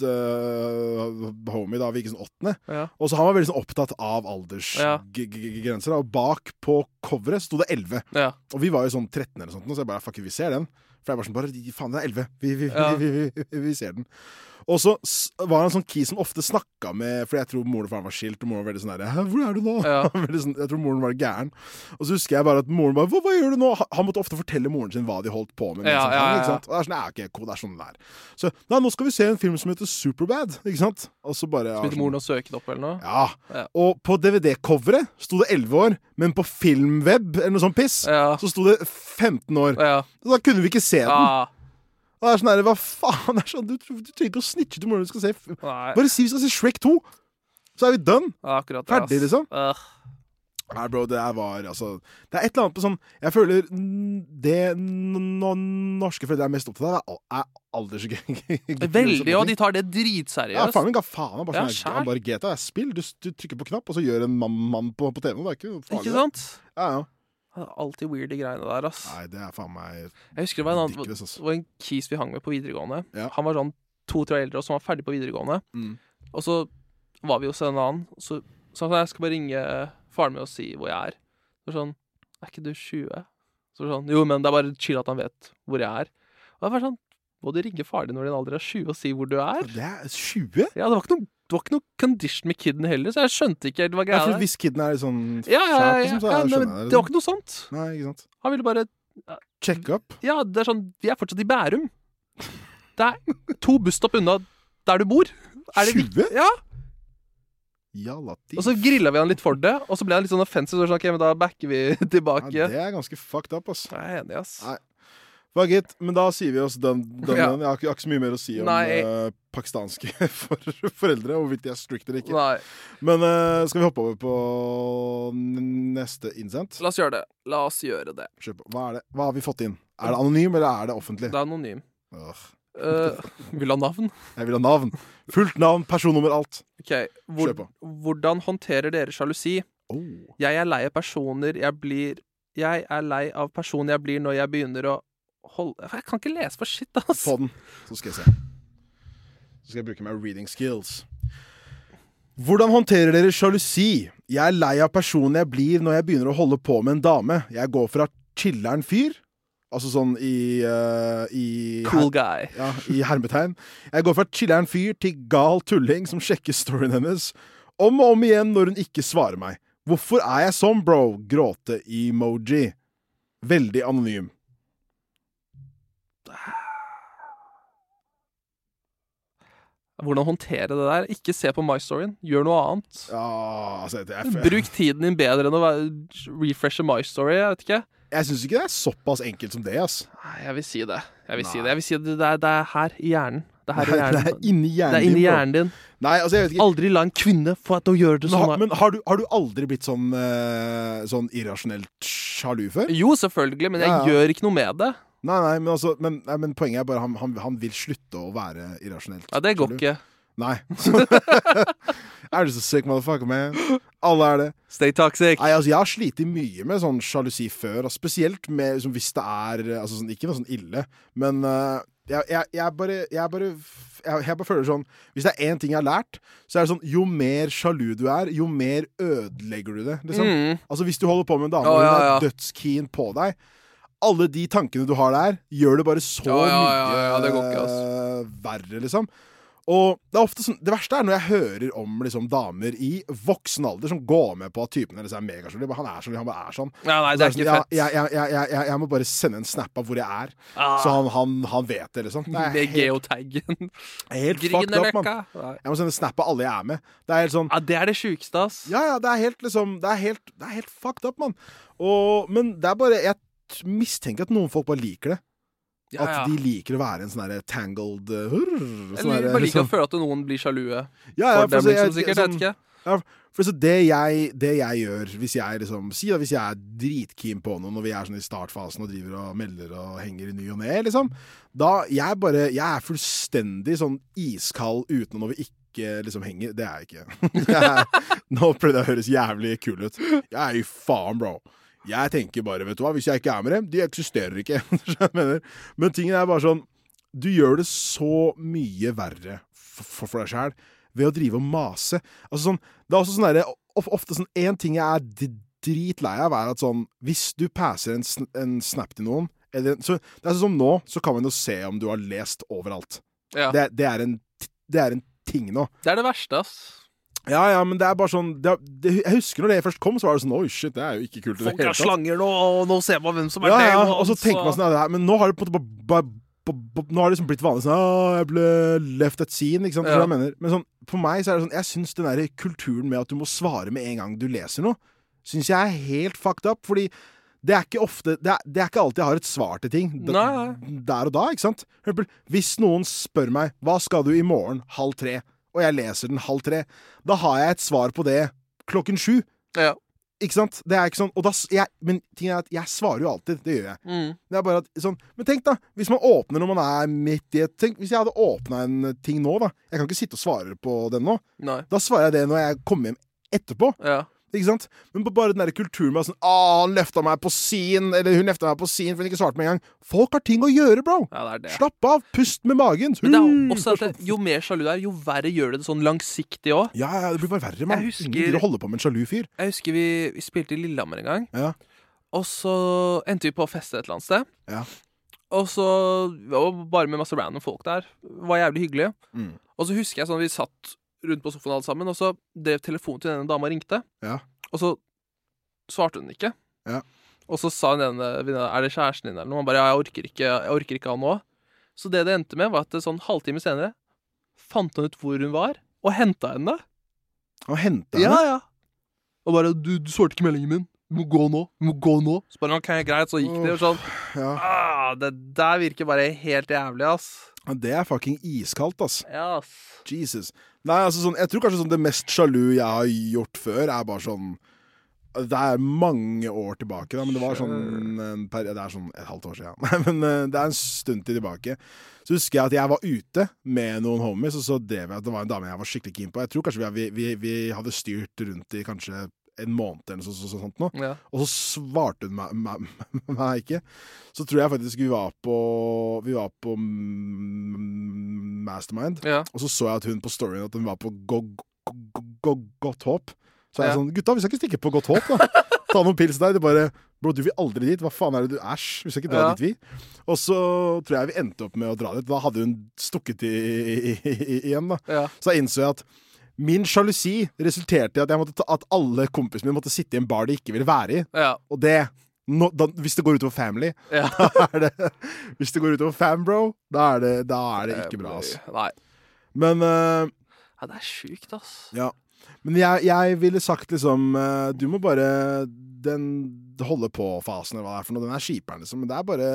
uh, homie da vi gikk sånn åttende. Ja. Og så han var veldig sånn opptatt av aldersgrenser. Og bak på coveret sto det 11. Ja. Og vi var jo sånn 13 eller sånt, så jeg bare fuck, vi ser den. For jeg var sånn bare faen, det er 11. Vi, vi, Ja. vi, vi, vi, vi ser den. Og så var han en sånn key som ofte snakka med For jeg tror moren og faren var skilt, og moren var veldig sånn der Hvor er du nå? Ja. sånn, jeg tror moren var gæren. Og så husker jeg bare at moren bare hva, hva gjør du nå? Han- måtte ofte fortelle moren sin hva de holdt på med. Ja, ja, ja. Og det er sånn, ja, ok, cool, det er sånn det er. Så nei, nå skal vi se en film som heter Superbad, ikke sant? Og så bare ja, Begynte sånn- moren og søket opp, eller noe? ja. Ja. Og på DVD-coveret sto det 11 år, men på Filmweb eller noe sånt piss, Ja. så sto det 15 år. Ja. Så da kunne vi ikke se den. Og det er sånn her, Hva faen? Det er sånn, du, du trenger ikke å snitche til moren du skal se f- nei. Bare si vi skal se Shrek 2, så er vi done. Ja, akkurat det, Ferdig, ass. liksom. Ugh. Nei, bro, det der var altså Det er et eller annet på sånn Jeg føler mm, det n- n- norske foreldre er mest opptatt av, er al- er aldersgrenser. Veldig, og de tar det Ja, dritseriøst. faren min ga faen. Han bare, Ja, sånn, han bare GTA er spill. Du, du trykker på knapp, og så gjør en mann, mann på, på TV-en. Det er ikke noe farlig. Ikke sant? Ja, ja. Det er alltid weird, de greiene der, ass. Nei, det er faen meg Jeg husker det var en annen. Det var en kis vi hang med på videregående. Ja. Han var sånn to-tre år eldre og som var ferdig på videregående. Mm. Og så var vi hos en annen, så sa han sa, Jeg skal bare ringe faren min og si hvor jeg er. Så sånn Er ikke du 20? Så sånn Jo, men det er bare chill at han vet hvor jeg er. Og jeg var sånn Må du ringe faren din når din alder er 20 og si hvor du er? Det er 20? Ja, det var ikke noe, det var ikke noe condition med kiden heller, så jeg skjønte ikke helt hva Ja, greia for hvis kiden er litt sånn Ja, ja, ja, ja, liksom, så ja, nei, men det var ikke noe sånt. Nei, ikke sant. Han ville bare Check up. Ja, det er sånn Vi er fortsatt i Bærum. Det er to busstopp unna der du bor. Er det 20? Ja. Jalla ti. Og så grilla vi han litt for det, og så ble han litt sånn offensive. Så sånn, ok, men da backer vi tilbake. ja, det er ganske fucked up, ass. Jeg er enig, ass. Nei. Fuck gitt, Men da sier vi oss den, den, Ja. den. Jeg, har ikke, jeg har ikke så mye mer å si om eh, pakistanske for, foreldre, hvorvidt de er strict eller ikke. Nei. Men uh, skal vi hoppe over på neste innsendt? La oss gjøre det. La oss gjøre det. Hva, er det? Hva har vi fått inn? Er det anonym, eller er det offentlig? Det er anonym. Uh, vil ha navn? jeg vil ha navn. Fullt navn, personnummer, alt. Ok, hvor, Kjør på. Hvordan håndterer dere sjalusi? Oh. Jeg er lei av personer jeg blir Jeg er lei av personer jeg blir når jeg begynner å holde Jeg kan ikke lese for shit, ass. På den, så skal jeg se. Så skal jeg bruke meg reading skills. Hvordan håndterer dere sjalusi? Jeg er lei av personen jeg blir når jeg begynner å holde på med en dame. Jeg går fra chiller'n fyr, altså sånn i, uh, i Cool guy. Ja, i hermetegn. Jeg går fra chiller'n fyr til gal tulling som sjekker storyen hennes. Om og om igjen når hun ikke svarer meg. Hvorfor er jeg sånn, bro? Gråte-emoji. Veldig anonym. Hvordan håndtere det der? Ikke se på My Storyen. Gjør noe annet. Ja, altså det er, Bruk tiden din bedre enn å refreshe My Story. Jeg vet ikke. Jeg syns ikke det er såpass enkelt som det, ass. Nei, jeg vil si det. Jeg vil si det. Jeg vil si det. Det, er, det er her i hjernen. Det er her i Det er hjernen. inni hjernen Det er inni hjernen din. Nei, altså. Aldri la en kvinne få deg til å gjøre det Men, har, sånn. men har, du, har du aldri blitt sånn, uh, sånn irrasjonelt sjalu før? Jo, selvfølgelig, men jeg Ja, ja. gjør ikke noe med det. Nei, nei, men, altså, men, nei, men poenget er bare han, han, han vil slutte å være irrasjonelt Ja, Det går ikke. Nei. er du så sick motherfucker, man? Alle er det. Stay toxic. Nei, altså, Jeg har slitt mye med sånn sjalusi før, og spesielt med liksom, hvis det er altså, sånn, Ikke noe sånn ille, men uh, jeg, jeg, jeg bare Jeg bare jeg, bare føler sånn Hvis det er én ting jeg har lært, så er det sånn Jo mer sjalu du er, jo mer ødelegger du det. Liksom. Mm. Altså Hvis du holder på med en dame og hun ja, er dødskeen på deg Alle de tankene du har der, gjør det bare så Ja, ja, mye ikke, eh, verre, liksom. Og det er ofte sånn Det verste er når jeg hører om liksom, damer i voksen alder som går med på at typen deres er megasjalu. Han er sånn, han bare er sånn. Ja, nei, det er ikke sånn, fett. Jeg, jeg, jeg, jeg, må bare sende en snap av hvor jeg er, Ah. så han, han, han vet det, liksom. Det Med helt, geotaggen. helt fucked up, mann. Jeg må sende snap av alle jeg er med. Det er helt sånn Ja, det er det sjukeste, ass. Ja, ja, det er helt liksom Det er helt, det er helt fucked up, mann. Og, men det er bare Jeg mistenker at noen folk bare liker det. Ja, At de liker å være en sånn derre tangled uh, hurr, sånn Eller derre, bare liker liksom- å føle at noen blir sjalue. ja, ja, For for dem, så liksom, sikkert. Jeg sånn- vet ikke. Ja, for så det jeg, det jeg gjør hvis jeg liksom Si da hvis jeg er dritkeen på noen, og vi er sånn i startfasen og driver og melder og henger i ny og ne, liksom. Da jeg bare Jeg er fullstendig sånn iskald uten når vi ikke ikke liksom henger. Det er jeg ikke. Jeg nå prøvde jeg å høres jævlig kul ut. Jeg er jo faen, bro. Jeg tenker bare, vet du hva, hvis jeg ikke er med dem, de eksisterer ikke. Men tingen er bare sånn Du gjør det så mye verre for, for, deg sjæl ved å drive og mase. Altså sånn, det er også sånn derre of- Ofte sånn Én ting jeg er dritlei av, er at sånn Hvis du passer en, sn en snap til noen eller, så, Det er sånn som nå, så kan man jo se om du har lest overalt. Ja. Det, det, er en, det er en ting nå. Det er det verste, ass. Ja, ja, men det er bare sånn det, det, Jeg husker når det først kom, så var det sånn Oi, shit, det er jo ikke kult Folk har slanger nå, og nå ser man hvem som er Ja, det. ja, og og så så- tenker man sånn ja, det her, Men nå har det på en måte bare, Nå har det liksom blitt vanlig sånn Å, jeg ble left at scene, ikke sant? Ja. Men sånn, for meg så er det sånn Jeg syns den der kulturen med at du må svare med en gang du leser noe, syns jeg er helt fucked up. Fordi det er ikke ofte Det er, det er ikke alltid jeg har et svar til ting da, der og da, ikke sant? Hvis noen spør meg Hva skal du i morgen halv tre, og jeg leser den halv tre, da har jeg et svar på det klokken sju. Ja. Ikke sant? Det er ikke sånn og da, jeg, Men ting er at jeg svarer jo alltid. Det gjør jeg. Mm. Det er bare at, sånn, men tenk, da. Hvis man åpner når man er midt i et Tenk hvis jeg hadde åpna en ting nå, da. Jeg kan ikke sitte og svare på den nå. Nei. Da svarer jeg det når jeg kommer hjem etterpå. Ja. Ikke sant? Men på bare den der kulturen med sånn Å, han løfta meg på sin, eller hun løfta meg på sin for hun ikke svarte med en gang. Folk har ting å gjøre, bro! ja, det er det. Slapp av! Pust med magen! Men det er også at det, jo mer sjalu du er, jo verre gjør det det sånn langsiktig òg. Ja, ja, det blir bare verre, mann. Ingen gidder å holde på med en sjalu fyr. Jeg husker vi, vi spilte i Lillehammer en gang, Ja. og så endte vi på å feste et eller annet sted. Ja. Og så var bare med masse random folk der. Det var jævlig hyggelig. Mm. Og så husker jeg sånn vi satt rundt på sofaen alle sammen, og så drev telefonen til denne dama ringte. Ja. Og så svarte hun ikke. Ja. Og så sa hun ene Er det kjæresten din, eller noe? Han bare Ja, jeg orker ikke, jeg orker ikke han nå. Så det det endte med, var at sånn halvtime senere fant han ut hvor hun var, og henta henne. Og hente Ja, henne. ja. Og bare Du, du svarte ikke meldingen min. Du må gå nå. Du må gå nå. Så bare OK, greit. Så gikk det. Og sånn Ja. ah, Det der virker bare helt jævlig, ass. Ja, Det er fucking iskaldt, ass. Ja, ass. Jesus. Nei, altså sånn Jeg tror kanskje sånn det mest sjalu jeg har gjort før, er bare sånn Det er mange år tilbake, da, men det var sånn en peri- Det er sånn et halvt år siden. Nei, men eh, det er en stund til tilbake. Så husker jeg at jeg var ute med noen homies, og så drev jeg at det var en dame jeg var skikkelig keen på. Jeg tror kanskje vi, vi, vi hadde styrt rundt i kanskje en måned eller noe sånt, sånt nå. Ja. Og så svarte hun meg, meg, meg ikke. Så tror jeg faktisk vi var på Vi var på Mastermind. Ja. Og så så jeg at hun på storyen at hun var på go, go, go, go, Godt Håp. Så er jeg Ja. sånn Gutta, vi skal ikke stikke på Godt Håp, da. Ta noen pils der. Det bare Bro, du vil aldri dit. Hva faen er det du Æsj. Vi skal ikke dra Ja. dit, vi. Og så tror jeg vi endte opp med å dra dit. Da hadde hun stukket i, i, i, igjen, da. Ja. Så jeg innså jeg at min sjalusi resulterte i at, måtte ta, at alle kompisene mine måtte sitte i en bar de ikke ville være i. Ja. Og det no, da, Hvis det går utover family, Ja. da er det Hvis det går utover fambro, da er det, da er det ikke bra, altså. Nei. Men uh, Ja, det er sjukt, ass. ja. Men jeg, jeg ville sagt liksom uh, Du må bare Den holde på-fasen, eller hva det er for noe. Den er kjipere, liksom. Men det er bare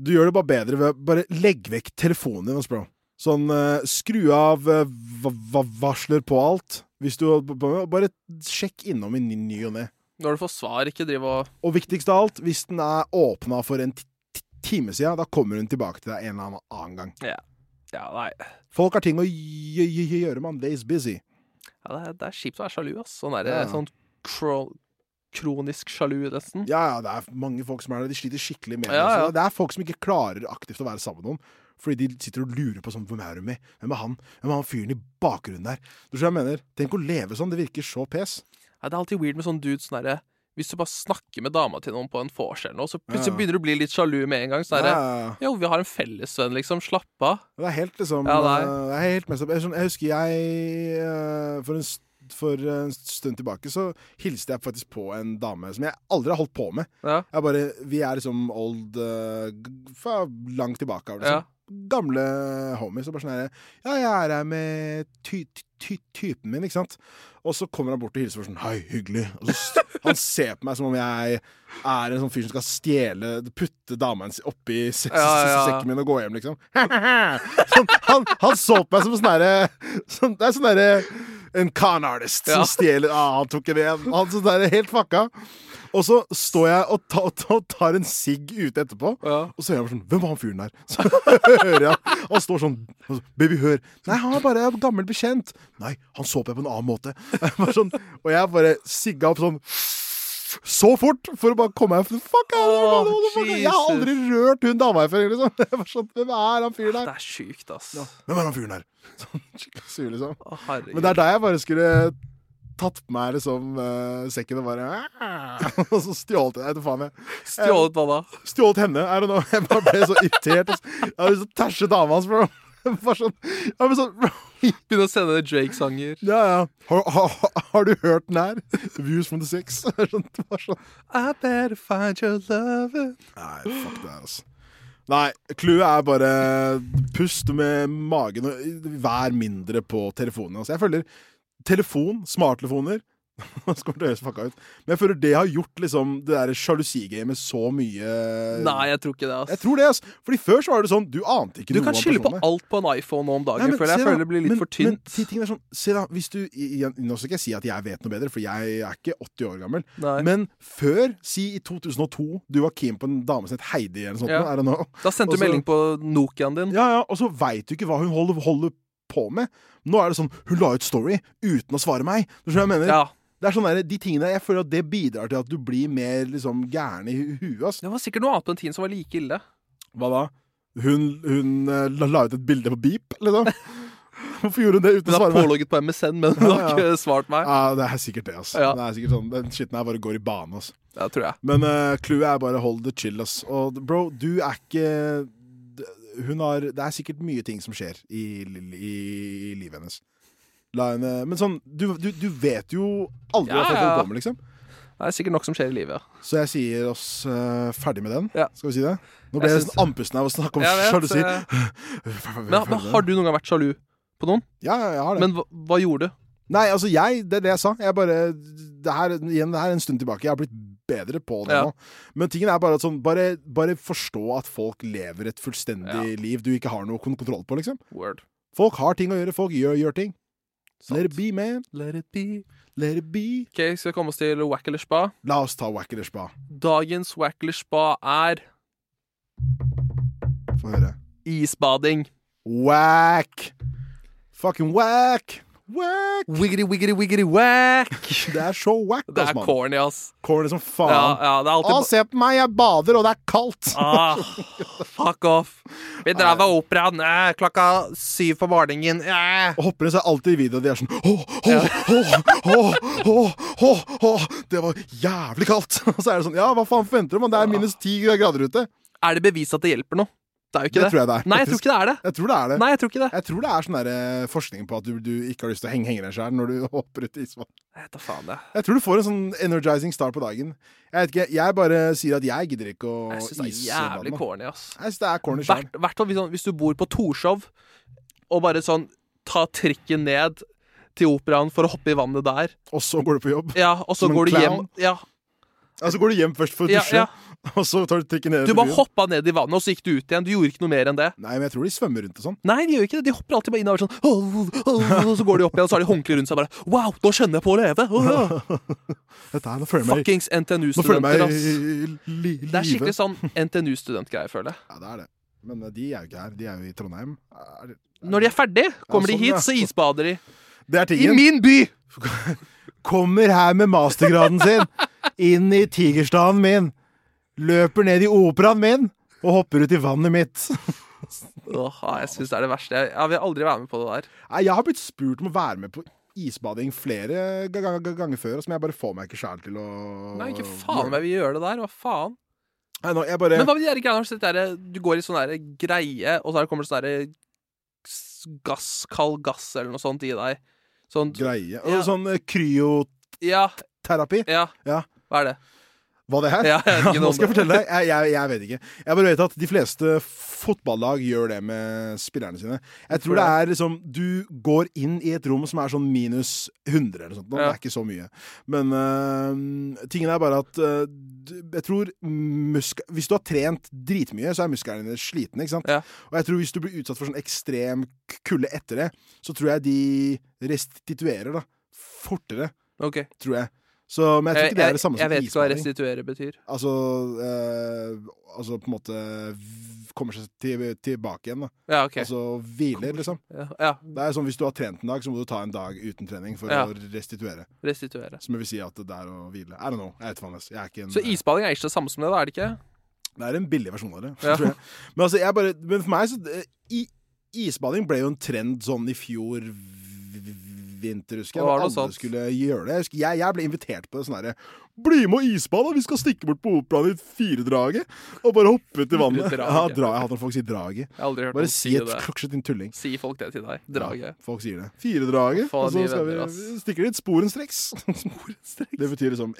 Du gjør det bare bedre ved bare legge vekk telefonen din, ass bro. Sånn eh, skru av eh, va va varsler på alt. Hvis du Bare sjekk innom i ny og ne. Når du får svar, ikke driv og Og viktigst av alt, hvis den er åpna for en ti- ti- time siden, da kommer hun tilbake til deg en eller annen gang. Ja, nei. Folk har ting å gj- gj- gjøre, man. Days busy. Ja, det, er, det er kjipt å være sjalu, ass. Sånn, der, Ja. sånn kro kronisk sjalu, nesten. Ja, ja, det er mange folk som er det. De sliter skikkelig med det. Ja, ja. Det er folk som ikke klarer aktivt å være sammen med noen. Fordi de sitter og lurer på sånn Hvem er hun med? Hvem er han? Hvem er han fyren i bakgrunnen der? Du skjønner jeg mener? Tenk å leve sånn. Det virker så pes. Ja, det er alltid weird med sånn dudes sånn derre Hvis du bare snakker med dama til noen på en vors eller noe, så plutselig Ja. begynner du å bli litt sjalu med en gang. Sånn Ja. Jo, vi har en fellesvenn, liksom. Slapp av. Det er helt liksom Ja, det er. eh, det er helt mest. Jeg, husker jeg eh, for en, for en stund tilbake så hilste jeg faktisk på en dame som jeg aldri har holdt på med. Ja. Jeg bare, Vi er liksom old uh, langt tilbake av, liksom. Gamle homies. Og bare sånn herre Ja, jeg er her med ty, ty, ty, typen min, ikke sant? Og så kommer han bort og hilser for sånn Hei, hyggelig. Og så han ser på meg som om jeg er en sånn fyr som skal stjele Putte dama hennes oppi se Ja, ja. sekken min og gå hjem, liksom. sånn, han, han så på meg som sånn herre sånn, Det er sånn herre En con artist Ja. som stjeler ah, Han tok en en. Han sånn derre helt fucka. Og så står jeg og, ta, ta, tar en sigg ute etterpå, Ja. og så hører jeg bare sånn Hvem var han fyren der? Så hører jeg Han står sånn Baby, hør. Nei, han er bare gammel bekjent. Nei, han så på meg på en annen måte. Jeg sånn, og jeg bare sigga opp sånn så fort for å bare komme meg Fuck, er det, Åh, fuck, Jeg har aldri rørt hun dama før. Liksom. Jeg var sånn, Hvem er han fyren Det er sjukt, ass. Hvem er han fyren der? Sånn skikkelig sur, liksom. Å. Men det er da jeg bare skulle tatt på meg liksom eh, sekken og bare Og så stjålet jeg. Faen jeg. Stjålet hva da? Stjålet henne. I don't know. Jeg bare ble så irritert. Jeg hadde lyst til å tæsje dama hans, bro. Bare sånn, jeg sånn. Begynne å sende Drake-sanger. Ja, ja. Har, har, har du hørt den her? Views from the six. Sånn, sånn. I better find your lover. Nei, fuck det altså. Nei, clouet er bare pust med magen og vær mindre på telefonen. Altså, jeg føler telefon, smarttelefoner. Men jeg føler det har gjort liksom det der sjalusigamet så mye Nei, jeg tror ikke det, ass. Jeg tror det, ass. Fordi før så var det sånn, du ante ikke Du noe kan om skylde på alt på en iPhone nå om dagen. Nei, men føler jeg. jeg føler det blir litt men, for tynt. Men, er sånn, se da, hvis du igjen, Nå skal ikke jeg si at jeg vet noe bedre, for jeg er ikke 80 år gammel. Nei. Men før, si i 2002, du var keen på en dame som het Heidi eller noe sånt. Ja. Da sendte du melding på Nokiaen din. Ja, ja, og så veit du ikke hva hun holder, holder på med. Nå er det sånn Hun la ut story uten å svare meg. Du skjønner hva jeg mener? Ja. Det er sånn der, De tingene Jeg føler at det bidrar til at du blir mer liksom gæren i hu- huet. ass. Det var sikkert noe annet på den tiden som var like ille. Hva da? Hun, hun eh, la, ut et bilde på beep, liksom? Hvorfor gjorde hun det uten å svare meg? pålogget på MSN, men hun har Ja, har ikke svart meg. Ja, det er sikkert det, ass. Ja. Det er sikkert sånn, Den skitten her bare går i bane, ass. Ja, tror jeg. Men uh, er bare hold det chill, ass. Og bro, du er ikke Hun har Det er sikkert mye ting som skjer i, i, i livet hennes. Henne Men sånn, du, du, du vet jo aldri hva folk holder på med, liksom. Det er sikkert nok som skjer i livet. ja. Så jeg sier oss uh, ferdig med den. Ja. Skal vi si det? Nå ble Jeg jeg synes... nesten andpusten av å snakke om vet, sjalusi. eh, Men, men har du noen gang vært sjalu på noen? Ja, jeg har det. Men hva, hva gjorde du? Nei, altså jeg, det er det jeg sa. Jeg bare det her, Igjen, det her er en stund tilbake. Jeg har blitt bedre på det nå. Men tingen er bare at sånn bare, bare forstå at folk lever et fullstendig liv du ikke har noe kon- kontroll på, liksom. Word. Folk har ting å gjøre. Folk gjør, gjør ting. Sant. Let it be, man. Let it be. Let it be. Ok, Skal vi komme oss til Wack eller spa? La oss ta Wack eller spa. Dagens Wack eller spa er Få høre. isbading. Wack! Fucking wack! Wack! Wiggity, wiggity, wiggity, wack! Det er så wack, Det er corny, ass. Corny som faen. ja, det er Å, se på meg, jeg bader, og det er kaldt! ah, Fuck off. Vi drar ved operaen eh, klokka syv på morgenen. Eh. Og hopperne så er alltid i videoen og de er sånn Åh, åh, åh, åh, åh, Det var jævlig kaldt! Og så er det sånn Ja, hva faen forventer du? Man? Det er minus ti grader ute. Er det bevis at det hjelper noe? Det er jo ikke Det det. tror jeg det er. Nei, jeg tror ikke det er det. Jeg tror det er det. Nei, jeg tror ikke det. Jeg tror det er sånn der, eh, forskning på at du, du ikke har lyst til å henge, henge deg sjøl når du hopper ut i isvann. Jeg faen det. Jeg tror du får en sånn energizing start på dagen. Jeg vet ikke, jeg bare sier at jeg gidder ikke å Jeg syns det er jævlig corny, ass. Jeg synes det er corny. Hvert, hvert fall hvis, sånn, hvis du bor på Torshov, og bare sånn ta trikken ned til operaen for å hoppe i vannet der. Og så går du på jobb. Ja, og så Som en går du hjem. Ja, Ja, så går du hjem først for å Ja, ja. og så tar du trikken ned Du bare hoppa ned i vannet, og så gikk du ut igjen. Du gjorde ikke noe mer enn det. Nei, men jeg tror de svømmer rundt og sånn. Nei, de gjør ikke det. De hopper alltid bare innover sånn Og så går de opp igjen, og så har de håndkle rundt seg bare Wow, nå skjønner jeg på å leve! Dette her, nå føler jeg meg, Fuckings NTNU-studenter, ass. li, Det er skikkelig sånn NTNU-studentgreie, føler jeg. Ja, det er det. Men eh, de er jo ikke her. De er jo i Trondheim. Er det, Når de er ferdig, kommer sånn, de ja. hit, så isbader de. det er I min by! Kommer her med mastergraden sin inn i tigerstaden min. Løper ned i operaen min og hopper ut i vannet mitt. Åh, jeg syns det er det verste. Jeg, jeg vil aldri være med på det der. Nei, Jeg har blitt spurt om å være med på isbading flere ga- ga- ga- ganger før, som jeg bare får meg ikke sjæl til å Nei, ikke faen meg vi vil gjøre det der. Hva faen? Nei, nå, jeg bare Men hva med de der greiene? du der, Du går i sånn greie, og så kommer det sånn der s- gass, kald gass eller noe sånt i deg. Sånt, Greie. Ja. sånn kryoterapi. Ja. Ja. Hva er det? Hva det her? Ja, Nå skal jeg fortelle deg. Jeg, jeg, jeg vet ikke. Jeg bare vet at de fleste fotballag gjør det med spillerne sine. Jeg tror det er liksom Du går inn i et rom som er sånn minus 100 eller sånt. Det er ikke så mye. Men uh, tingen er bare at uh, jeg tror musk Hvis du har trent dritmye, så er musklene dine slitne. ikke sant? Ja. Og jeg tror hvis du blir utsatt for sånn ekstrem kulde etter det, så tror jeg de restituerer da fortere Okay. tror jeg. Så, men jeg tror ikke det er det samme jeg som vet ikke hva restituere betyr. Altså, eh, altså på en måte kommer seg til, tilbake igjen, da. Ja, ok. Altså hviler, liksom. Ja, ja. Det er sånn Hvis du har trent en dag, så må du ta en dag uten trening for å restituere. Restituere. Som vil si at det er å hvile. I don't know. Jeg vet faen. Jeg er ikke en Så isbading er ikke det samme som det, da? er det ikke? Det er en billig versjon av det, Ja. tror jeg. Men, altså, jeg bare, men for meg så eh, i, Isbading ble jo en trend sånn i fjor vinter, husker jeg. Alle sant? skulle gjøre det. Jeg, jeg, ble invitert på det sånn herre Bli med og isbade! Vi skal stikke bort på operaen i firedraget og bare hoppe ut i vannet. Draget. Ja, dra, jeg hater når folk sier draget. Bare si et klokset klokkslett din tulling. Si folk det til deg. Draget. Ja, folk sier det. Firedraget. Og så skal vi venner, litt stikker dit sporenstreks. Det betyr liksom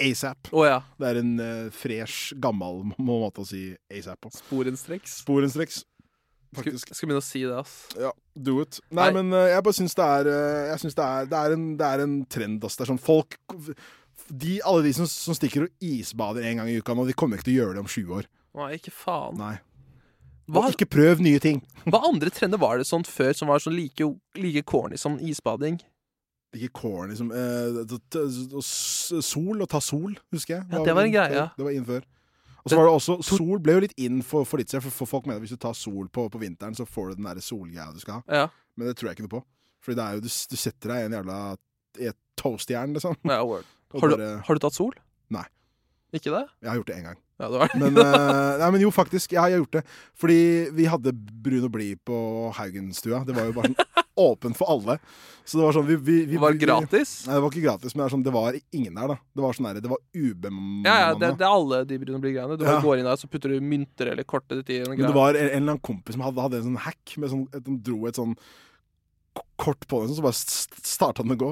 asap. Oh, ja. Det er en uh, fresh, gammel må- måte å si asap på. Sporenstreks. Sporenstreks. Skal, Faktisk. skal begynne å si det, ass. Ja, do it. Nei, Nei. men uh, jeg bare syns det er uh, Jeg synes det er, det er, en, det er en trend, ass. Det er sånn folk de, Alle de som, som stikker og isbader en gang i uka nå, de kommer ikke til å gjøre det om 20 år. Nei, ikke faen. Nei. Hva, ikke prøv nye ting. hva andre trender var det sånn før som var sånn like, like corny som isbading? Ikke corny som eh, s- Sol, å ta sol, husker jeg. Ja, det var en greie, ja. Det var inn før. Og så var det også Sol ble jo litt inn for, for litt siden, for, for folk mener at hvis du tar sol på, på vinteren, så får du den derre solgreia du skal ha. Ja. Men det tror jeg ikke noe på. Fordi det er jo, du, du setter deg i en jævla i et toastjern, liksom. ja Har, du, har du tatt sol? Nei. Ikke det? Jeg har gjort det én gang. Ja, det var det. Men, uh, nei, men jo, faktisk. Ja, jeg har gjort det. Fordi vi hadde Brun og blid på Haugenstua. Det var jo bare sånn åpent for alle. Så det var sånn vi, vi, vi, Var det gratis? Nei, det var ikke gratis, men det, sånn, det var ingen der, da. Det var sånn der, det var ubemanna. Ja, ja, det, det er alle de brune blid-greiene. Du Ja. går inn der, så putter du mynter eller kortet ditt i en Men det var en, en eller annen kompis som hadde, hadde en sånn hack med sånn, et, dro et sånn kort på den, så bare st- starta den å gå.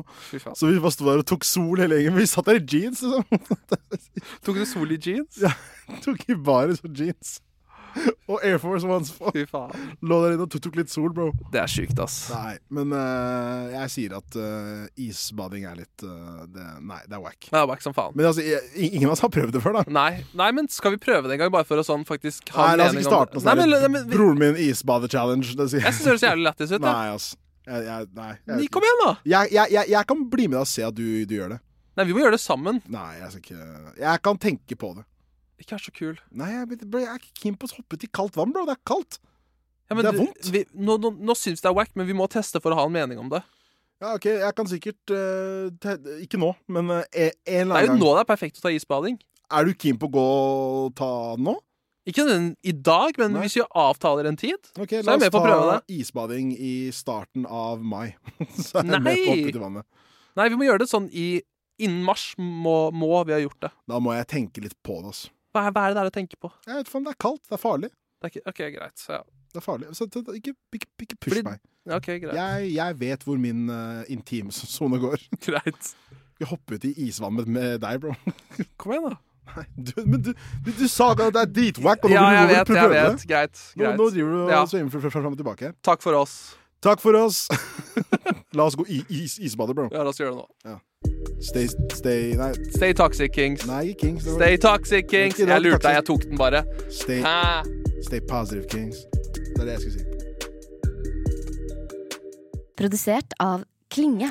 Så vi bare sto der og tok sol hele gjengen. Vi satt der i jeans, liksom. Tok du sol i jeans? Ja, tok i bare og jeans. Og Air Force Ones. Fy faen. Lå der inne og tok litt sol, bro. Det er sjukt, ass. Nei, men uh, jeg sier at uh, isbading er litt uh, det, Nei, det er wack. Det er wack som faen. Men altså, jeg, ingen av oss har prøvd det før, da. Nei, nei, men skal vi prøve det en gang, bare for å sånn faktisk ha Nei, en la oss mening ikke om starte det? noe Nei, nei, vi- Broren min isbade-challenge. det Jeg syns det høres jævlig lættis ut. Nei, ass. Jeg, jeg, nei, jeg, Kom igjen, da! jeg, jeg, jeg, kan bli med deg og se at du, du gjør det. Nei, vi må gjøre det sammen. Nei, jeg skal ikke Jeg kan tenke på det. Ikke vær så kul. Nei, jeg, er ikke keen på å hoppe til kaldt vann, bro. Det er kaldt. Ja, men Det er vondt. Vi, nå nå, nå syns det er wack, men vi må teste for å ha en mening om det. Ja, OK, jeg kan sikkert uh, Ikke nå, men uh, en Det er jo gang. nå det er perfekt å ta isbading. Er du keen på å gå og ta den nå? Ikke den i dag, men Nei. hvis vi avtaler en tid okay, Så er jeg med på å prøve det. La oss ta isbading i starten av mai. Så er jeg med Nei! på å ut i vannet. Nei, vi må gjøre det sånn i Innen mars må, må vi ha gjort det. Da må jeg tenke litt på det. Altså. Hva er, hva er det der å tenke på? Jeg vet faen, Det er kaldt. Det er farlig. Det er ikke, OK, greit. Ja. Det er farlig. Så, ikke, ikke, ikke push Fordi- meg. OK, greit. Jeg, jeg vet hvor min uh, intimsone går. Greit. Vi hopper ut i isvann med, med deg, bro. Kom igjen, da. Du, men du, du, du sa at det er dritwack, og nå Ja, vil du- jeg vet, jeg prøve vet. det. Greit. Nå, greit. nå driver du og Ja. sveiver fram, fram og tilbake. Takk for oss. Takk for oss. La oss gå i is, isbade, bro. Ja, la oss gjøre det nå. Stay, stay Nei, Stay toxic, Kings. nei Kings. det var- Stay toxic, Kings. Jeg lurte deg, jeg tok den bare. Stay, Hæ? stay positive, Kings. Det er det jeg skulle si. Produsert av Klinge.